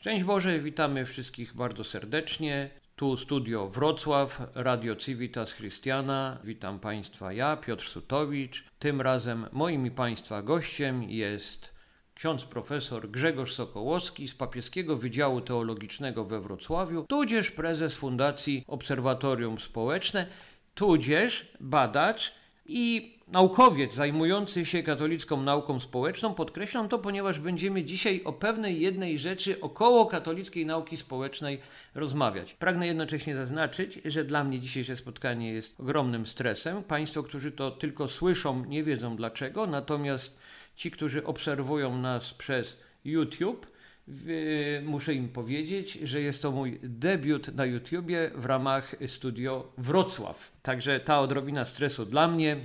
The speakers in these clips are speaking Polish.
Szczęść Boże, witamy wszystkich bardzo serdecznie. Tu studio Wrocław, Radio Civitas Christiana. Witam Państwa ja, Piotr Sutowicz. Tym razem moim i Państwa gościem jest ksiądz profesor Grzegorz Sokołowski z Papieskiego Wydziału Teologicznego we Wrocławiu, tudzież prezes Fundacji Obserwatorium Społeczne, tudzież badacz i naukowiec zajmujący się katolicką nauką społeczną. Podkreślam to, ponieważ będziemy dzisiaj o pewnej jednej rzeczy około katolickiej nauki społecznej rozmawiać. Pragnę jednocześnie zaznaczyć, że dla mnie dzisiejsze spotkanie jest ogromnym stresem. Państwo, którzy to tylko słyszą, nie wiedzą dlaczego, natomiast ci, którzy obserwują nas przez YouTube, muszę im powiedzieć, że jest to mój debiut na YouTubie w ramach studio Wrocław. Także ta odrobina stresu dla mnie.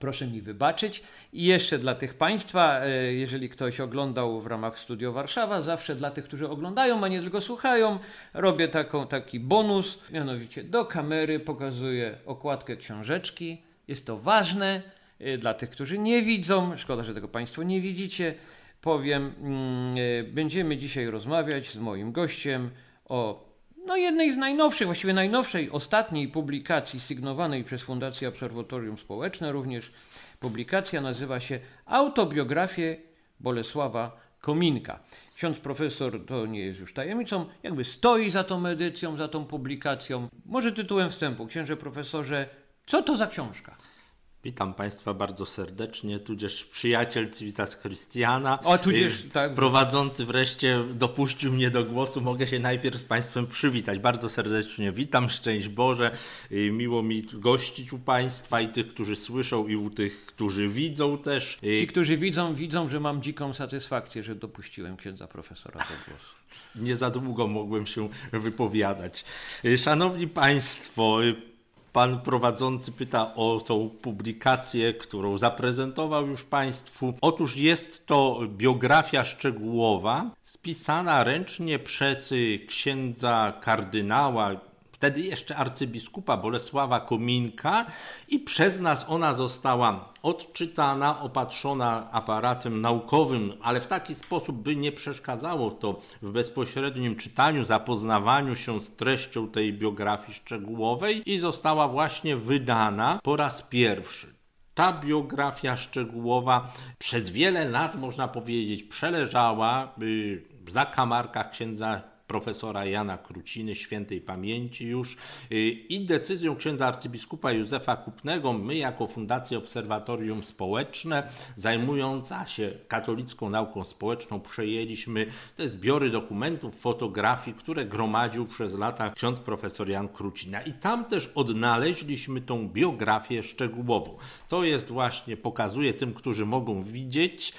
Proszę mi wybaczyć. I jeszcze dla tych Państwa, e, jeżeli ktoś oglądał w ramach Studio Warszawa, zawsze dla tych, którzy oglądają, a nie tylko słuchają, robię taką, taki bonus. Mianowicie do kamery pokazuję okładkę książeczki. Jest to ważne e, dla tych, którzy nie widzą. Szkoda, że tego Państwo nie widzicie. Powiem, mm, e, będziemy dzisiaj rozmawiać z moim gościem o no jednej z najnowszych, właściwie najnowszej, ostatniej publikacji sygnowanej przez Fundację Obserwatorium Społeczne również. Publikacja nazywa się Autobiografię Bolesława Kominka. Ksiądz profesor, to nie jest już tajemnicą, jakby stoi za tą edycją, za tą publikacją. Może tytułem wstępu, księże profesorze, co to za książka? Witam Państwa bardzo serdecznie, tudzież przyjaciel Civitas Christiana. O, tudzież, y, tak. Prowadzący wreszcie dopuścił mnie do głosu. Mogę się najpierw z Państwem przywitać. Bardzo serdecznie witam, szczęść Boże. Y, miło mi gościć u Państwa i tych, którzy słyszą i u tych, którzy widzą też. Y, Ci, którzy widzą, widzą, że mam dziką satysfakcję, że dopuściłem księdza profesora do głosu. Nie za długo mogłem się wypowiadać. Szanowni Państwo, Pan prowadzący pyta o tą publikację, którą zaprezentował już Państwu. Otóż jest to biografia szczegółowa, spisana ręcznie przez księdza kardynała wtedy jeszcze arcybiskupa Bolesława Kominka i przez nas ona została odczytana, opatrzona aparatem naukowym, ale w taki sposób, by nie przeszkadzało to w bezpośrednim czytaniu, zapoznawaniu się z treścią tej biografii szczegółowej i została właśnie wydana po raz pierwszy. Ta biografia szczegółowa przez wiele lat, można powiedzieć, przeleżała w zakamarkach księdza profesora Jana Kruciny, świętej pamięci już y, i decyzją księdza arcybiskupa Józefa Kupnego my jako Fundacja Obserwatorium Społeczne zajmująca się katolicką nauką społeczną przejęliśmy te zbiory dokumentów, fotografii, które gromadził przez lata ksiądz profesor Jan Krucina i tam też odnaleźliśmy tą biografię szczegółową. To jest właśnie, pokazuje tym, którzy mogą widzieć,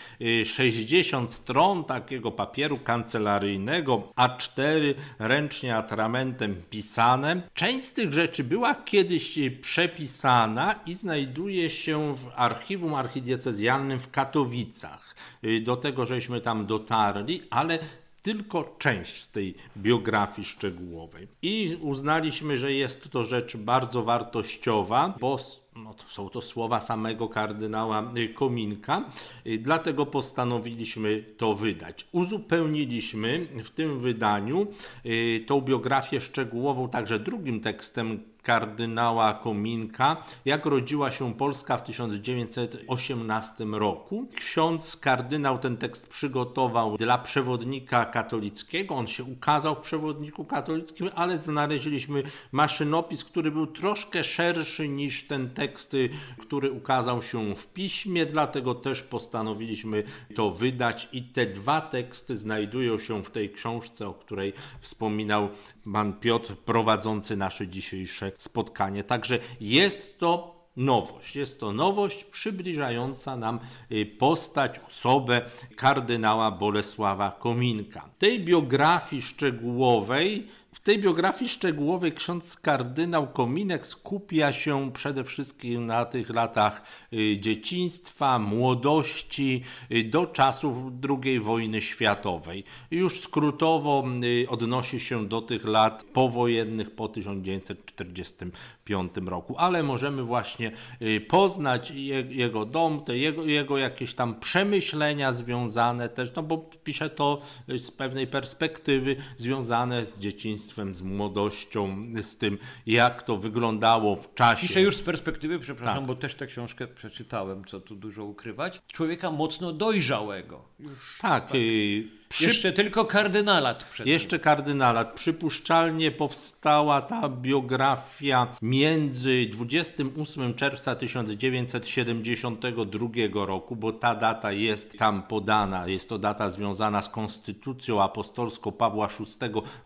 60 y, stron takiego papieru kancelaryjnego, A4 ręcznie atramentem pisane. Część z tych rzeczy była kiedyś przepisana i znajduje się w archiwum archidiecezjalnym w Katowicach. Do tego żeśmy tam dotarli, ale tylko część z tej biografii szczegółowej. I uznaliśmy, że jest to rzecz bardzo wartościowa, bo no to są to słowa samego kardynała Kominka, y, dlatego postanowiliśmy to wydać. Uzupełniliśmy w tym wydaniu y, tą biografię szczegółową także drugim tekstem kardynała Kominka, jak rodziła się Polska w 1918 roku. Ksiądz kardynał ten tekst przygotował dla przewodnika katolickiego. On się ukazał w przewodniku katolickim, ale znaleźliśmy maszynopis, który był troszkę szerszy niż ten tekst, który ukazał się w piśmie, dlatego też postanowiliśmy to wydać i te dwa teksty znajdują się w tej książce, o której wspominał pan Piotr prowadzący nasze dzisiejsze spotkanie. Także jest to nowość. Jest to nowość przybliżająca nam y, postać, osobę kardynała Bolesława Kominka. Tej biografii szczegółowej W tej biografii szczegółowej ksiądz kardynał Kominek skupia się przede wszystkim na tych latach y, dzieciństwa, młodości, y, do czasów II wojny światowej. Już skrótowo y, odnosi się do tych lat powojennych po 1945 roku, ale możemy właśnie poznać jego dom, te jego, jego jakieś tam przemyślenia związane też, no bo pisze to z pewnej perspektywy związane z dzieciństwem, z młodością, z tym, jak to wyglądało w czasie. Piszę już z perspektywy, przepraszam, tak. bo też tę książkę przeczytałem, co tu dużo ukrywać. Człowieka mocno dojrzałego. Już tak. tak. Przy... Jeszcze tylko kardynalat. Przed Jeszcze kardynalat. Przypuszczalnie powstała ta biografia między 28 czerwca 1972 roku, bo ta data jest tam podana. Jest to data związana z konstytucją apostolską Pawła VI,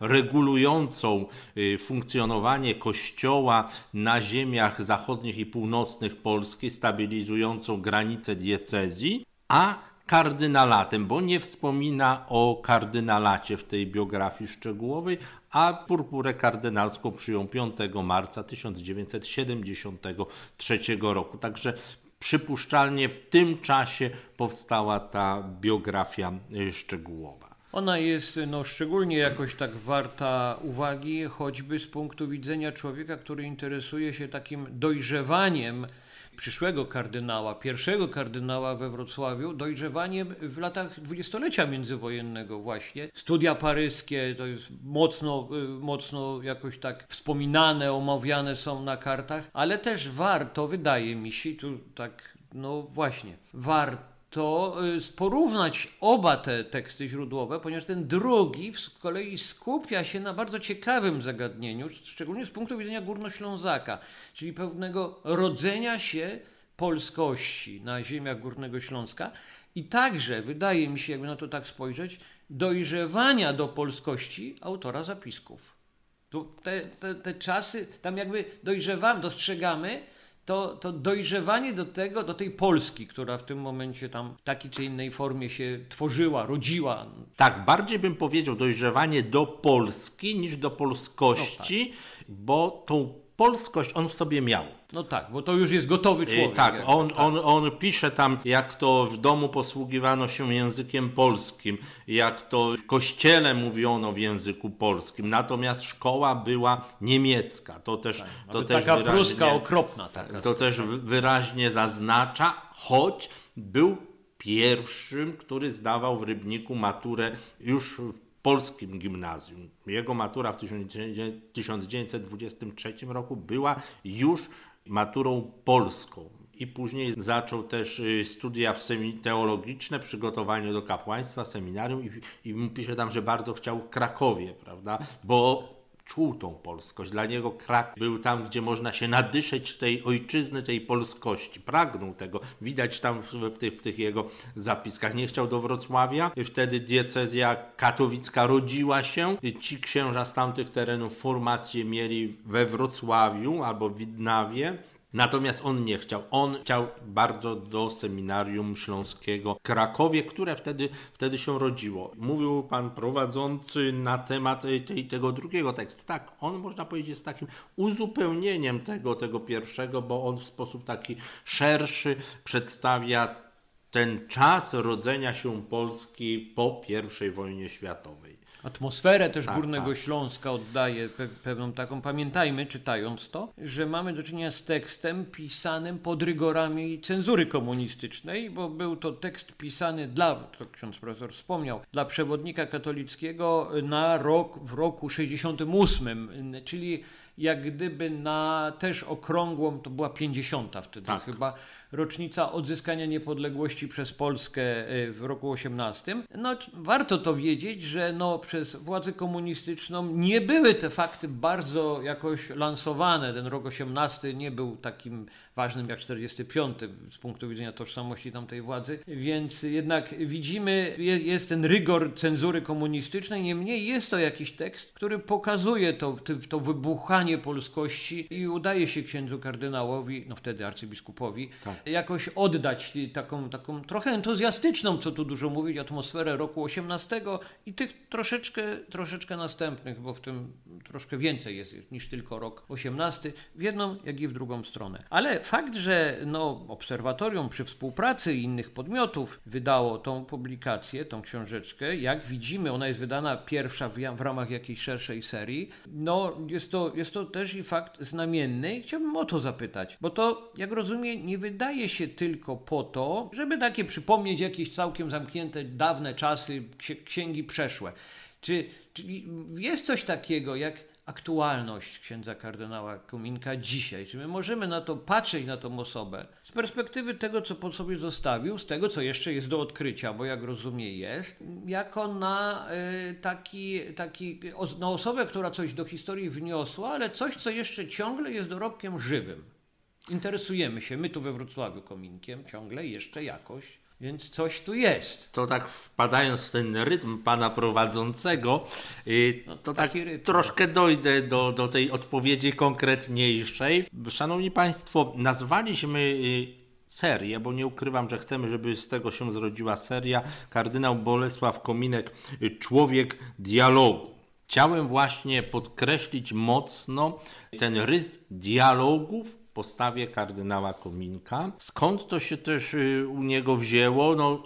regulującą y, funkcjonowanie kościoła na ziemiach zachodnich i północnych Polski, stabilizującą granice diecezji, a kardynalatem, bo nie wspomina o kardynalacie w tej biografii szczegółowej, a purpurę kardynalską przyjął 5 marca 1973 roku. Także przypuszczalnie w tym czasie powstała ta biografia y, szczegółowa. Ona jest no, szczególnie jakoś tak warta uwagi, choćby z punktu widzenia człowieka, który interesuje się takim dojrzewaniem przyszłego kardynała, pierwszego kardynała we Wrocławiu, dojrzewaniem w latach dwudziestolecia międzywojennego właśnie. Studia paryskie to jest mocno, y, mocno jakoś tak wspominane, omawiane są na kartach, ale też warto, wydaje mi się, tu tak, no właśnie, warto to y, porównać oba te teksty źródłowe, ponieważ ten drugi z kolei skupia się na bardzo ciekawym zagadnieniu, szczególnie z punktu widzenia Górnoślązaka, czyli pewnego rodzenia się polskości na ziemiach Górnego Śląska i także, wydaje mi się, jakby na to tak spojrzeć, dojrzewania do polskości autora zapisków. te, te, te czasy, tam jakby dojrzewamy, dostrzegamy, to, to dojrzewanie do tego, do tej Polski, która w tym momencie tam w takiej czy innej formie się tworzyła, rodziła. Tak, bardziej bym powiedział dojrzewanie do Polski niż do polskości, no tak. bo tą polskość on w sobie miał. No tak, bo to już jest gotowy człowiek. Tak, on, tak. On, on pisze tam, jak to w domu posługiwano się językiem polskim, jak to w kościele mówiono w języku polskim, natomiast szkoła była niemiecka. To też, tak, to też taka pruska okropna. Taka. To też wyraźnie zaznacza, choć był pierwszym, który zdawał w Rybniku maturę już w polskim gimnazjum. Jego matura w 1923 roku była już maturą polską. I później zaczął też y, studia teologiczne, przygotowanie do kapłaństwa, seminarium i, i pisze tam, że bardzo chciał w Krakowie, prawda? Bo czuł tą polskość. Dla niego Krak był tam, gdzie można się nadyszeć tej ojczyzny, tej polskości. Pragnął tego. Widać tam w, w, tych, w tych jego zapiskach. Nie chciał do Wrocławia. Wtedy diecezja katowicka rodziła się. Ci księża z tamtych terenów formacje mieli we Wrocławiu albo w Widnawie. Natomiast on nie chciał. On chciał bardzo do seminarium śląskiego w Krakowie, które wtedy, wtedy się rodziło. Mówił pan prowadzący na temat tej, tego drugiego tekstu. Tak, on można powiedzieć jest takim uzupełnieniem tego, tego pierwszego, bo on w sposób taki szerszy przedstawia ten czas rodzenia się Polski po I wojnie światowej. Atmosferę też tak, Górnego tak. Śląska oddaje pe pewną taką. Pamiętajmy, czytając to, że mamy do czynienia z tekstem pisanym pod rygorami cenzury komunistycznej, bo był to tekst pisany dla, to ksiądz profesor wspomniał, dla przewodnika katolickiego na rok, w roku 68, czyli jak gdyby na też okrągłą, to była 50 wtedy tak. chyba, rocznica odzyskania niepodległości przez Polskę e, w roku 18. No, warto to wiedzieć, że no, przez władzę komunistyczną nie były te fakty bardzo jakoś lansowane. Ten rok 18 nie był takim ważnym jak 45 z punktu widzenia tożsamości tamtej władzy, więc jednak widzimy, jest ten rygor cenzury komunistycznej, niemniej jest to jakiś tekst, który pokazuje to, to wybuchanie polskości i udaje się księdzu kardynałowi, no wtedy arcybiskupowi, tak. Jakoś oddać taką, taką trochę entuzjastyczną, co tu dużo mówić, atmosferę roku 18 i tych troszeczkę, troszeczkę następnych, bo w tym troszkę więcej jest niż tylko rok 18, w jedną jak i w drugą stronę. Ale fakt, że no, obserwatorium przy współpracy innych podmiotów wydało tą publikację, tą książeczkę, jak widzimy, ona jest wydana pierwsza w, w ramach jakiejś szerszej serii, no jest to, jest to też i fakt znamienny i chciałbym o to zapytać, bo to, jak rozumiem, nie wydaje się tylko po to, żeby takie przypomnieć jakieś całkiem zamknięte, dawne czasy, księgi przeszłe. Czy, jest coś takiego jak aktualność księdza kardynała Kominka dzisiaj? Czy my możemy na to patrzeć, na tą osobę z perspektywy tego, co po sobie zostawił, z tego, co jeszcze jest do odkrycia, bo jak rozumiem jest, jako na y, taki, taki, na osobę, która coś do historii wniosła, ale coś, co jeszcze ciągle jest dorobkiem żywym. Interesujemy się, my tu we Wrocławiu Kominkiem, ciągle jeszcze jakoś więc coś tu jest. To tak wpadając w ten rytm pana prowadzącego, y, no, to tak rytm. troszkę dojdę do, do tej odpowiedzi konkretniejszej. Szanowni Państwo, nazwaliśmy y, serię, bo nie ukrywam, że chcemy, żeby z tego się zrodziła seria. Kardynał Bolesław Kominek, y, człowiek dialogu. Chciałem właśnie podkreślić mocno ten rys dialogów postawie kardynała Kominka. Skąd to się też y, u niego wzięło? No,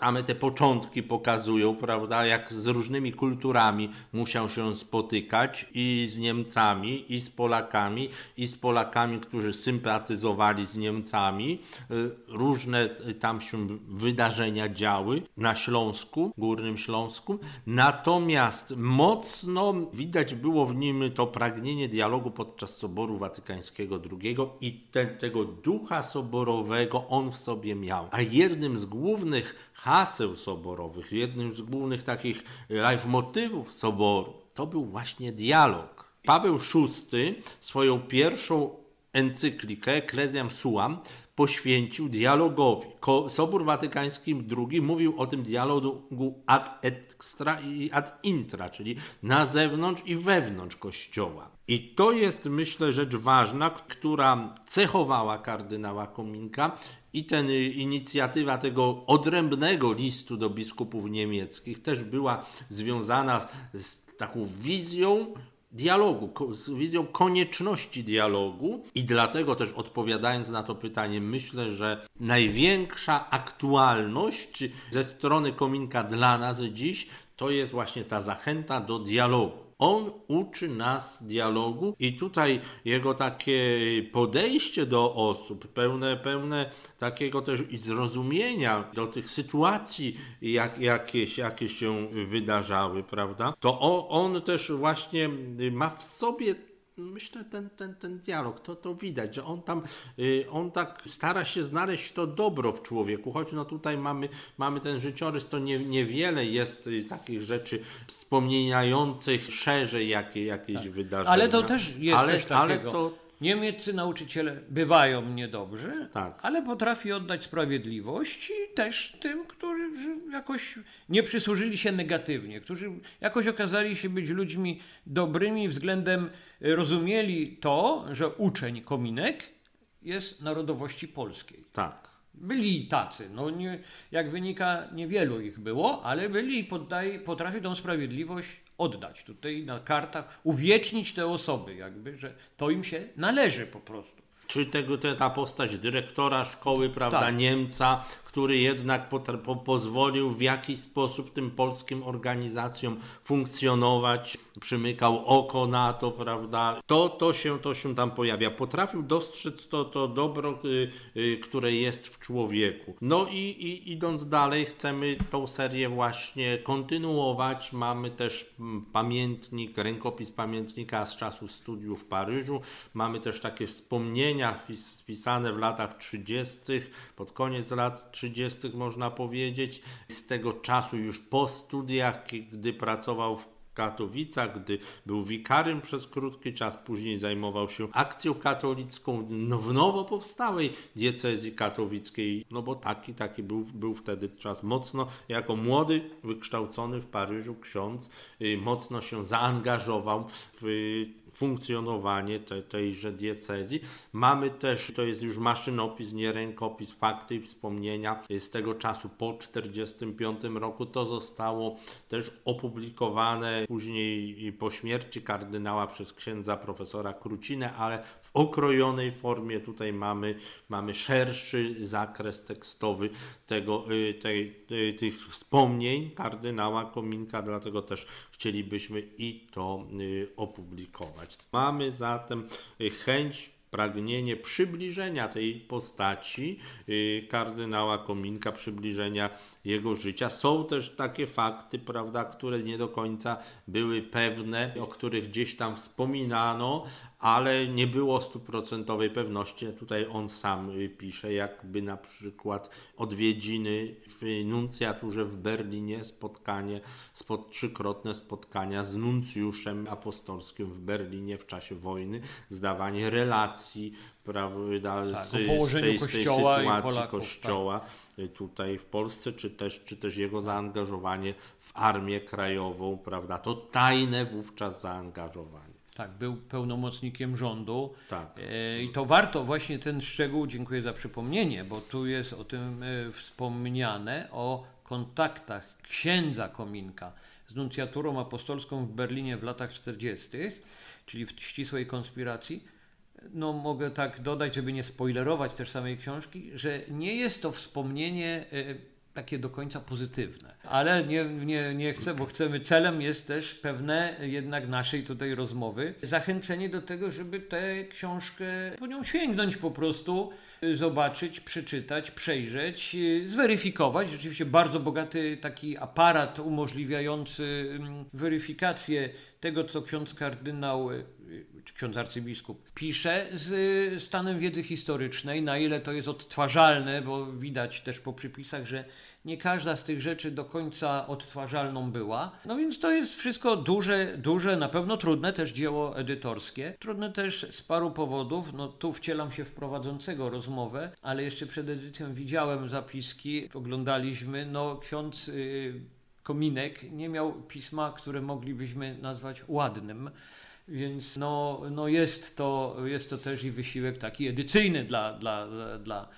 same te początki pokazują, prawda, jak z różnymi kulturami musiał się spotykać i z Niemcami, i z Polakami, i z Polakami, którzy sympatyzowali z Niemcami. Y, różne tam się wydarzenia działy na Śląsku, Górnym Śląsku. Natomiast mocno widać było w nim to pragnienie dialogu podczas Soboru Watykańskiego II i tego ducha soborowego on w sobie miał. A jednym z głównych haseł soborowych, jednym z głównych takich motywów soboru, to był właśnie dialog. Paweł VI swoją pierwszą encyklikę Ecclesiam Suam poświęcił dialogowi. Sobór Watykański II mówił o tym dialogu ad extra i ad intra, czyli na zewnątrz i wewnątrz Kościoła. I to jest, myślę, rzecz ważna, która cechowała kardynała Kominka i ten y, inicjatywa tego odrębnego listu do biskupów niemieckich też była związana z, z taką wizją dialogu, z wizją konieczności dialogu i dlatego też odpowiadając na to pytanie, myślę, że największa aktualność ze strony Kominka dla nas dziś to jest właśnie ta zachęta do dialogu. On uczy nas dialogu i tutaj jego takie podejście do osób, pełne, pełne takiego też i zrozumienia do tych sytuacji, jak, jakieś, jakie się wydarzały, prawda? To on, on też właśnie ma w sobie myślę, ten, ten, ten dialog, to, to widać, że on tam, y, on tak stara się znaleźć to dobro w człowieku, choć no tutaj mamy, mamy ten życiorys, to nie, niewiele jest y, takich rzeczy wspomnieniających szerzej jakie, jakieś tak. wydarzenia. Ale to też jest ale, coś takiego. Ale to, Niemieccy nauczyciele bywają niedobrzy, tak. ale potrafi oddać sprawiedliwość i też tym, którzy jakoś nie przysłużyli się negatywnie, którzy jakoś okazali się być ludźmi dobrymi względem, y, rozumieli to, że uczeń Kominek jest narodowości polskiej. Tak. Byli tacy, no nie, jak wynika niewielu ich było, ale byli i potrafi tą sprawiedliwość oddać tutaj na kartach, uwiecznić te osoby, jakby, że to im się należy po prostu. Czy tego, ta postać dyrektora szkoły, prawda, tak. Niemca, który jednak po, po, pozwolił w jakiś sposób tym polskim organizacjom funkcjonować, przymykał oko na to, prawda? To, to, się, to się tam pojawia. Potrafił dostrzec to, to dobro, y, y, które jest w człowieku. No i, i idąc dalej, chcemy tą serię właśnie kontynuować. Mamy też mm, pamiętnik, rękopis pamiętnika z czasu studiów w Paryżu. Mamy też takie wspomnienia spisane w latach 30., pod koniec lat 30., można powiedzieć. Z tego czasu już po studiach, gdy pracował w Katowicach, gdy był wikarym przez krótki czas, później zajmował się akcją katolicką no, w nowo powstałej diecezji katowickiej, no bo taki, taki był, był wtedy czas mocno, jako młody, wykształcony w Paryżu ksiądz, y, mocno się zaangażował w funkcjonowanie te, tejże diecezji. Mamy też, to jest już maszynopis, nie rękopis, fakty i wspomnienia z tego czasu po 1945 roku. To zostało też opublikowane później po śmierci kardynała przez księdza profesora Krucinę, ale okrojonej formie. Tutaj mamy, mamy szerszy zakres tekstowy tego, y, y, tych wspomnień kardynała Kominka, dlatego też chcielibyśmy i to y, opublikować. Mamy zatem chęć pragnienie przybliżenia tej postaci kardynała Kominka, przybliżenia jego życia. Są też takie fakty, prawda, które nie do końca były pewne, o których gdzieś tam wspominano, ale nie było stuprocentowej pewności. Tutaj on sam y, pisze, jakby na przykład odwiedziny w nuncjaturze w Berlinie, spotkanie, spod, trzykrotne spotkania z nuncjuszem apostolskim w Berlinie w czasie wojny, zdawanie relacji prawda, tak, z, tej, z tej sytuacji Polaków, kościoła tak. tutaj w Polsce, czy też, czy też jego zaangażowanie w Armię Krajową, prawda, to tajne wówczas zaangażowanie. Tak, był pełnomocnikiem rządu. Tak. E, I to warto właśnie ten szczegół, dziękuję za przypomnienie, bo tu jest o tym e, wspomniane, o kontaktach księdza Kominka z nuncjaturą apostolską w Berlinie w latach 40., czyli w ścisłej konspiracji no mogę tak dodać, żeby nie spoilerować też samej książki, że nie jest to wspomnienie e, takie do końca pozytywne. Ale nie, nie, nie chcę, bo chcemy, celem jest też pewne jednak naszej tutaj rozmowy, zachęcenie do tego, żeby tę książkę, po nią sięgnąć po prostu, e, zobaczyć, przeczytać, przejrzeć, e, zweryfikować. Rzeczywiście bardzo bogaty taki aparat umożliwiający mm, weryfikację tego, co ksiądz kardynał czy ksiądz arcybiskup, pisze z stanem wiedzy historycznej, na ile to jest odtwarzalne, bo widać też po przypisach, że nie każda z tych rzeczy do końca odtwarzalną była. No więc to jest wszystko duże, duże, na pewno trudne też dzieło edytorskie. Trudne też z paru powodów. No tu wcielam się w prowadzącego rozmowę, ale jeszcze przed edycją widziałem zapiski, oglądaliśmy. No ksiądz yy, Kominek nie miał pisma, które moglibyśmy nazwać ładnym. Więc no, no jest, to, jest to też i wysiłek taki edycyjny dla, dla, dla,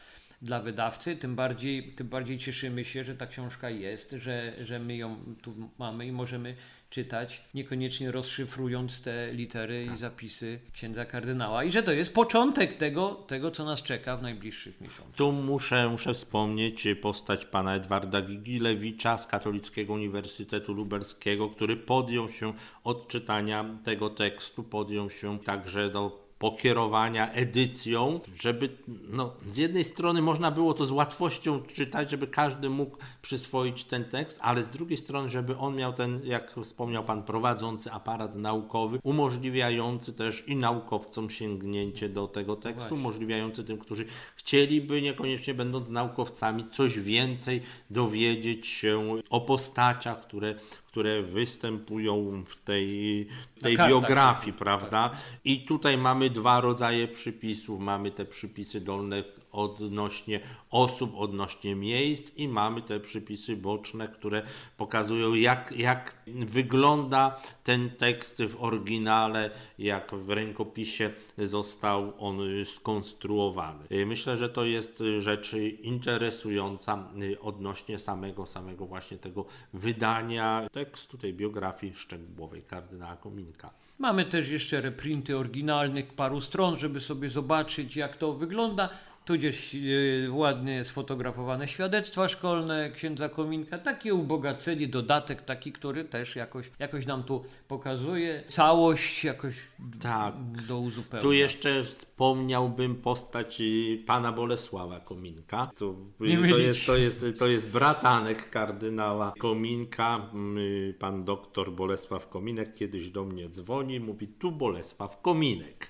dla wydawcy. Tym bardziej, tym bardziej cieszymy się, że ta książka jest, że, że my ją tu mamy i możemy czytać, niekoniecznie rozszyfrując te litery tak. i zapisy księdza kardynała. I że to jest początek tego, tego, co nas czeka w najbliższych miesiącach. Tu muszę, muszę wspomnieć postać pana Edwarda Gigilewicza z Katolickiego Uniwersytetu Lubelskiego, który podjął się od czytania tego tekstu, podjął się także do pokierowania edycją, żeby no, z jednej strony można było to z łatwością czytać, żeby każdy mógł przyswoić ten tekst, ale z drugiej strony, żeby on miał ten, jak wspomniał Pan, prowadzący aparat naukowy, umożliwiający też i naukowcom sięgnięcie do tego tekstu, Właśnie. umożliwiający tym, którzy chcieliby, niekoniecznie będąc naukowcami, coś więcej dowiedzieć się o postaciach, które, które występują w tej, tej biografii, prawda? I tutaj mamy dwa rodzaje przypisów. Mamy te przypisy dolne odnośnie osób, odnośnie miejsc i mamy te przypisy boczne, które pokazują jak, jak wygląda ten tekst w oryginale, jak w rękopisie został on skonstruowany. Myślę, że to jest rzecz interesująca odnośnie samego, samego właśnie tego wydania tekstu tej biografii szczegółowej kardynała Kominka. Mamy też jeszcze reprinty oryginalnych paru stron, żeby sobie zobaczyć jak to wygląda tudzież yy, ładnie sfotografowane świadectwa szkolne księdza Kominka, takie ubogacenie, dodatek taki, który też jakoś, jakoś nam tu pokazuje całość jakoś tak. do uzupełnienia. Tu jeszcze wspomniałbym postać y, pana Bolesława Kominka. To, y, to, jest, to, jest, to jest bratanek kardynała Kominka. Y, pan doktor Bolesław Kominek kiedyś do mnie dzwoni, mówi tu Bolesław Kominek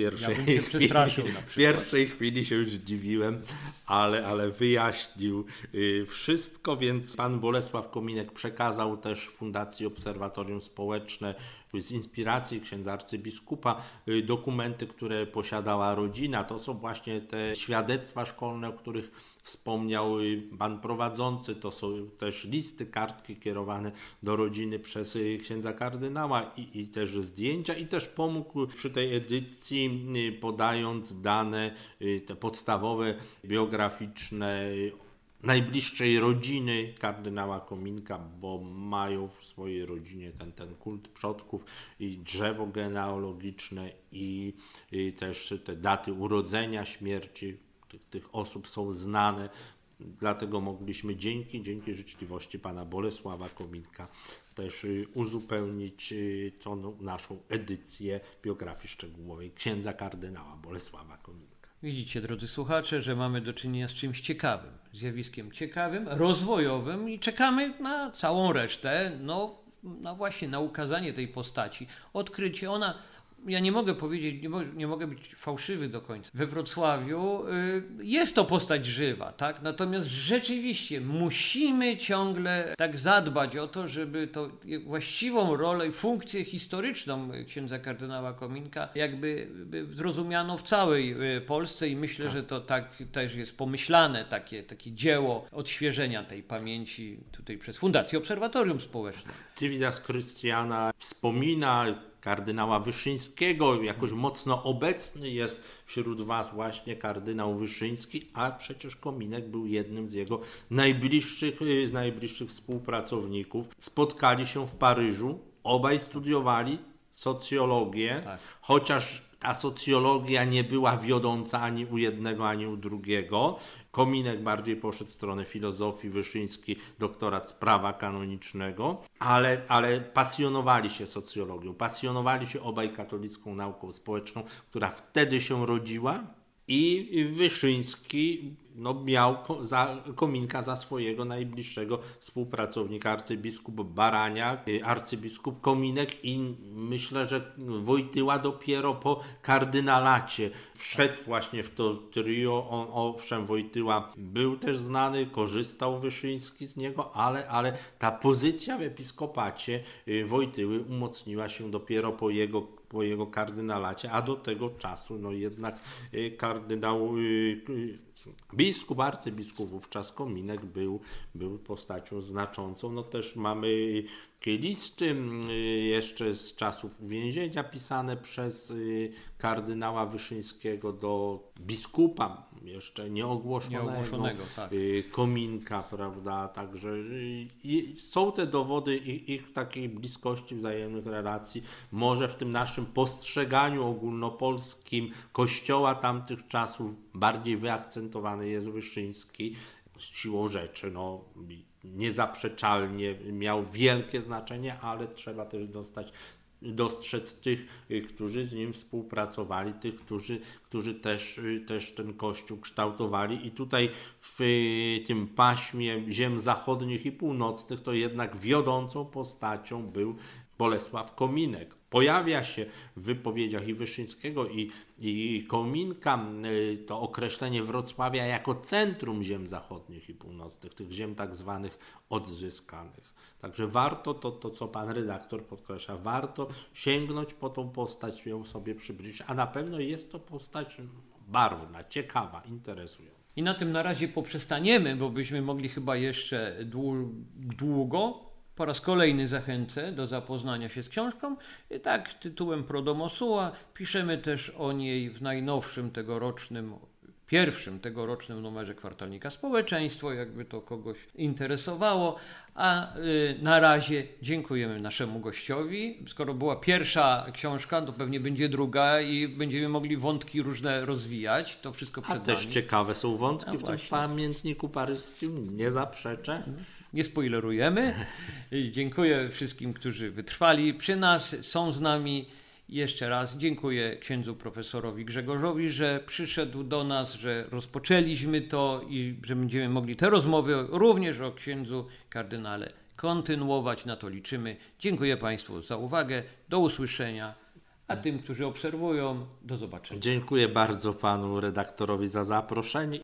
pierwszej, ja chwili, w pierwszej chwili się już zdziwiłem, ale, ale wyjaśnił y, wszystko, więc pan Bolesław Kominek przekazał też Fundacji Obserwatorium Społeczne z inspiracji księdza arcybiskupa dokumenty, które posiadała rodzina. To są właśnie te świadectwa szkolne, o których wspomniał y, pan prowadzący, to są też listy, kartki kierowane do rodziny przez y, księdza kardynała i, i też zdjęcia i też pomógł przy tej edycji y, podając dane y, te podstawowe, biograficzne y, najbliższej rodziny kardynała Kominka, bo mają w swojej rodzinie ten, ten kult przodków i drzewo genealogiczne i, i też te daty urodzenia, śmierci tych, tych osób są znane. Dlatego mogliśmy dzięki, dzięki życzliwości pana Bolesława Kominka też y, uzupełnić y, tą naszą edycję biografii szczegółowej księdza kardynała Bolesława Kominka. Widzicie, drodzy słuchacze, że mamy do czynienia z czymś ciekawym, zjawiskiem ciekawym, rozwojowym i czekamy na całą resztę, no, no właśnie, na ukazanie tej postaci, odkrycie. Ona, ja nie mogę powiedzieć, nie, mo nie mogę być fałszywy do końca. We Wrocławiu y, jest to postać żywa, tak? Natomiast rzeczywiście musimy ciągle tak zadbać o to, żeby to właściwą rolę i funkcję historyczną księdza kardynała Kominka jakby by zrozumiano w całej y, Polsce i myślę, że to tak też jest pomyślane takie, takie dzieło odświeżenia tej pamięci tutaj przez Fundację Obserwatorium Społeczne. Civitas Christiana wspomina kardynała Wyszyńskiego, jakoś mocno obecny jest wśród Was właśnie kardynał Wyszyński, a przecież Kominek był jednym z jego najbliższych, y, z najbliższych współpracowników. Spotkali się w Paryżu, obaj studiowali socjologię, Tak. chociaż ta socjologia nie była wiodąca ani u jednego, ani u drugiego. Kominek bardziej poszedł w stronę filozofii, Wyszyński doktorat z prawa kanonicznego, ale, ale pasjonowali się socjologią, pasjonowali się obaj katolicką nauką społeczną, która wtedy się rodziła i Wyszyński no, miał za, Kominka za swojego najbliższego współpracownika, arcybiskup Baraniak, y, arcybiskup Kominek i myślę, że Wojtyła dopiero po kardynalacie wszedł właśnie w to trio. On, owszem, Wojtyła był też znany, korzystał Wyszyński z niego, ale, ale ta pozycja w episkopacie y, Wojtyły umocniła się dopiero po jego po jego kardynalacie, a do tego czasu no jednak y, kardynał y, biskup, arcybiskup wówczas Kominek był, był postacią znaczącą. No też mamy listy y, jeszcze z czasów uwięzienia pisane przez y, kardynała Wyszyńskiego do biskupa jeszcze nieogłoszonego, Nieogłoszonego, tak. y, Kominka, prawda, także y, są te dowody ich takiej bliskości wzajemnych relacji, może w tym naszym postrzeganiu ogólnopolskim kościoła tamtych czasów bardziej wyakcentowany jest Wyszyński, siłą rzeczy, no niezaprzeczalnie miał wielkie znaczenie, ale trzeba też dostać dostrzec tych, którzy z nim współpracowali, tych, którzy, którzy też, też ten kościół kształtowali. I tutaj w tym paśmie ziem zachodnich i północnych to jednak wiodącą postacią był Bolesław Kominek. Pojawia się w wypowiedziach i Wyszyńskiego, i, i Kominka y, to określenie Wrocławia jako centrum ziem zachodnich i północnych, tych ziem tak zwanych odzyskanych. Także warto to, to, co pan redaktor podkreśla, warto sięgnąć po tą postać, ją sobie przybliżyć, a na pewno jest to postać barwna, ciekawa, interesująca. I na tym na razie poprzestaniemy, bo byśmy mogli chyba jeszcze dłu- długo. Po raz kolejny zachęcę do zapoznania się z książką. I tak, tytułem Prodomosua. Piszemy też o niej w najnowszym tegorocznym, pierwszym tegorocznym numerze kwartalnika Społeczeństwo, jakby to kogoś interesowało. A y, na razie dziękujemy naszemu gościowi. Skoro była pierwsza książka, to pewnie będzie druga i będziemy mogli wątki różne rozwijać. To wszystko A przed też nami. ciekawe są wątki A w tym właśnie. pamiętniku paryskim, nie zaprzeczę. Nie spoilerujemy. Dziękuję wszystkim, którzy wytrwali przy nas, są z nami. Jeszcze raz dziękuję księdzu profesorowi Grzegorzowi, że przyszedł do nas, że rozpoczęliśmy to i że będziemy mogli te rozmowy również o księdzu kardynale kontynuować. Na to liczymy. Dziękuję Państwu za uwagę. Do usłyszenia. A tym, którzy obserwują, do zobaczenia. Dziękuję bardzo panu redaktorowi za zaproszenie